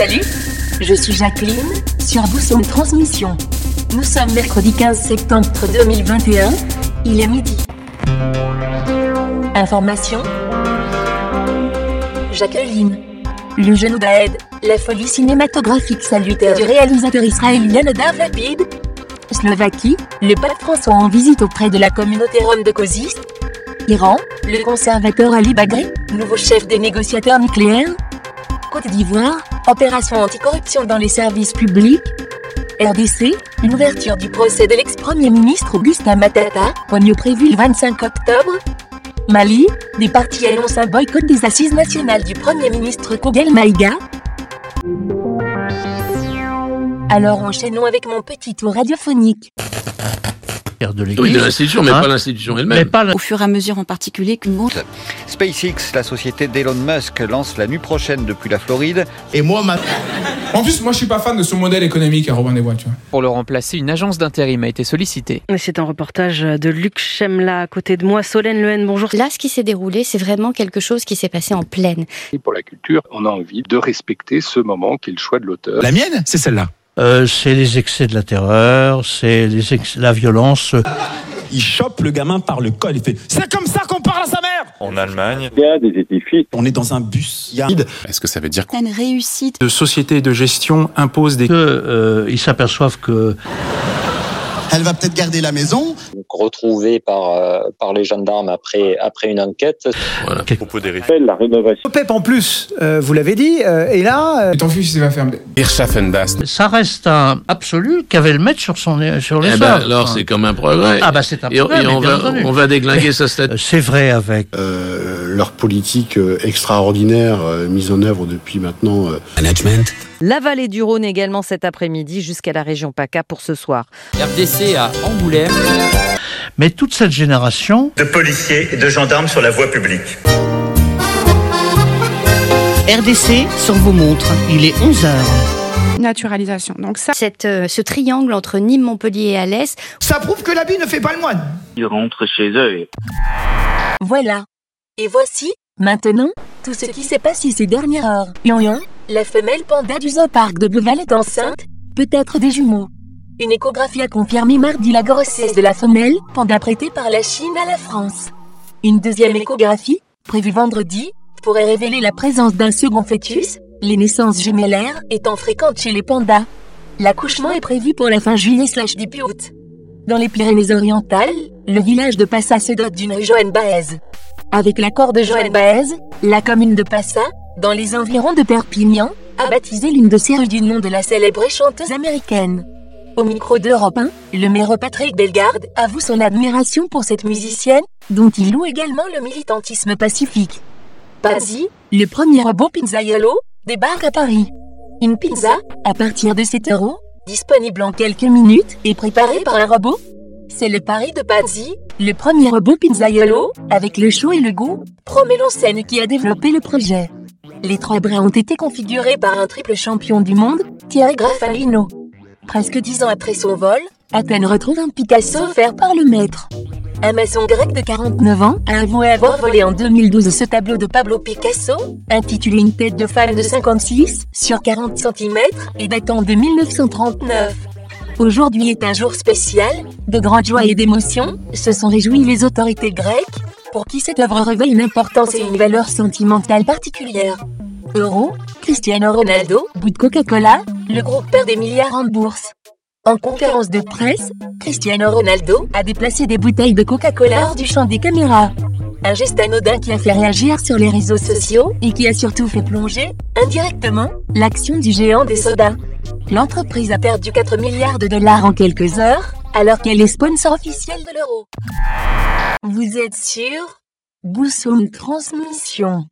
Salut, je suis Jacqueline, sur Bousson Transmission. Nous sommes mercredi 15 septembre 2021, il est midi. Information Jacqueline. Le genou d'Aed, la folie cinématographique salutaire du réalisateur israélien Nadav Lapid. Slovaquie, le pape François en visite auprès de la communauté rome de Kosis. Iran, le conservateur Ali Bagré, nouveau chef des négociateurs nucléaires. Côte d'Ivoire, opération anticorruption dans les services publics. RDC, l'ouverture du procès de l'ex-premier ministre Augustin Matata, au prévu le 25 octobre. Mali, des partis annoncent un boycott des assises nationales du Premier ministre Kogel Maïga. Alors enchaînons avec mon petit tour radiophonique. De l'église. Oui, de l'institution, mais Hein pas l'institution Mais elle-même. pas la- au fur et à mesure en particulier que nous SpaceX, la société d'Elon Musk, lance la nuit prochaine depuis la Floride Et moi, ma... En plus, moi, je suis pas fan de ce modèle économique à Robin des Bois, tu vois. Pour le remplacer, une agence d'intérim a été sollicitée. C'est un reportage de Luc Chemla à côté de moi. Solène Lehen, bonjour. Là, ce qui s'est déroulé, c'est vraiment quelque chose qui s'est passé en pleine. Et pour la culture, on a envie de respecter ce moment qui est le choix de l'auteur. La mienne, c'est celle-là. Euh, c'est les excès de la terreur, c'est les ex- la violence. Il chope le gamin par le col. Il fait C'est comme ça qu'on parle à sa mère En Allemagne, Il y a des édifices. on est dans un bus. Il y a Est-ce que ça veut dire Une réussite. De sociétés de gestion imposent des... Que euh, ils s'aperçoivent que Elle va peut-être garder la maison. Donc, retrouvés par, euh, par les gendarmes après, après une enquête. Voilà. Propos des La rénovation. PEP en plus, euh, vous l'avez dit, euh, et là, euh, Ton fils, il va faire... Ça reste un absolu qu'avait le maître sur son sur les Eh ben, alors c'est comme un progrès. ah bah c'est un et, problème, et on, bien va, on va déglinguer sa statue. C'est vrai avec leur politique euh, extraordinaire euh, mise en œuvre depuis maintenant euh, management. La vallée du Rhône également cet après-midi jusqu'à la région PACA pour ce soir. RDC à Angoulême. mais toute cette génération De policiers et de gendarmes sur la voie publique. RDC sur vos montres, il est 11h. Naturalisation. Donc ça, Cette, euh, ce triangle entre Nîmes, Montpellier et Alès, Ça prouve que l'habit ne fait pas le moine. Ils rentrent chez eux. Voilà. Et voici, maintenant, tout ce qui s'est passé ces dernières heures. Lion, la femelle panda du zooparc de Beauval est enceinte, peut-être des jumeaux. Une échographie a confirmé mardi la grossesse de la femelle panda prêtée par la Chine à la France. Une deuxième échographie, prévue vendredi, pourrait révéler la présence d'un second fœtus, les naissances gémellaires étant fréquentes chez les pandas. L'accouchement est prévu pour la fin juillet slash début août. Dans les Pyrénées-Orientales, le village de Passa se dote d'une Joanne Baez. Avec l'accord de Joanne Baez, la commune de Passa, dans les environs de Perpignan, a baptisé l'une de ses rues du nom de la célèbre chanteuse américaine. Au micro d'Europe 1, le maire Patrick Bellegarde avoue son admiration pour cette musicienne, dont il loue également le militantisme pacifique. Pazzi, le premier robot pizzaiolo, débarque à Paris. Une pizza, à partir de 7 euros, disponible en quelques minutes et préparée par un robot. C'est le pari de Pazzi, le premier robot pizzaiolo, avec le chaud et le goût, promet l'enseigne qui a développé le projet. Les trois bras ont été configurés par un triple champion du monde, Thierry Graffalino. Presque dix ans après son vol, Athènes retrouve un Picasso offert par le maître. Un maçon grec de 49 ans a avoué avoir volé en 2012 ce tableau de Pablo Picasso, intitulé Une tête de femme de 56 sur 40 cm et datant de 1939. Aujourd'hui est un jour spécial, de grande joie et d'émotion, se sont réjouies les autorités grecques, pour qui cette œuvre revêt une importance et une valeur sentimentale particulière. Euro, Cristiano Ronaldo, bout de Coca-Cola, le groupe perd des milliards en bourse. En conférence de presse, Cristiano Ronaldo a déplacé des bouteilles de Coca-Cola hors du champ des caméras. Un geste anodin qui a fait réagir sur les réseaux sociaux et qui a surtout fait plonger, indirectement, l'action du géant des sodas. L'entreprise a perdu 4 milliards de dollars en quelques heures, alors qu'elle est sponsor officiel de l'euro. Vous êtes sûr? Boussoum Transmission.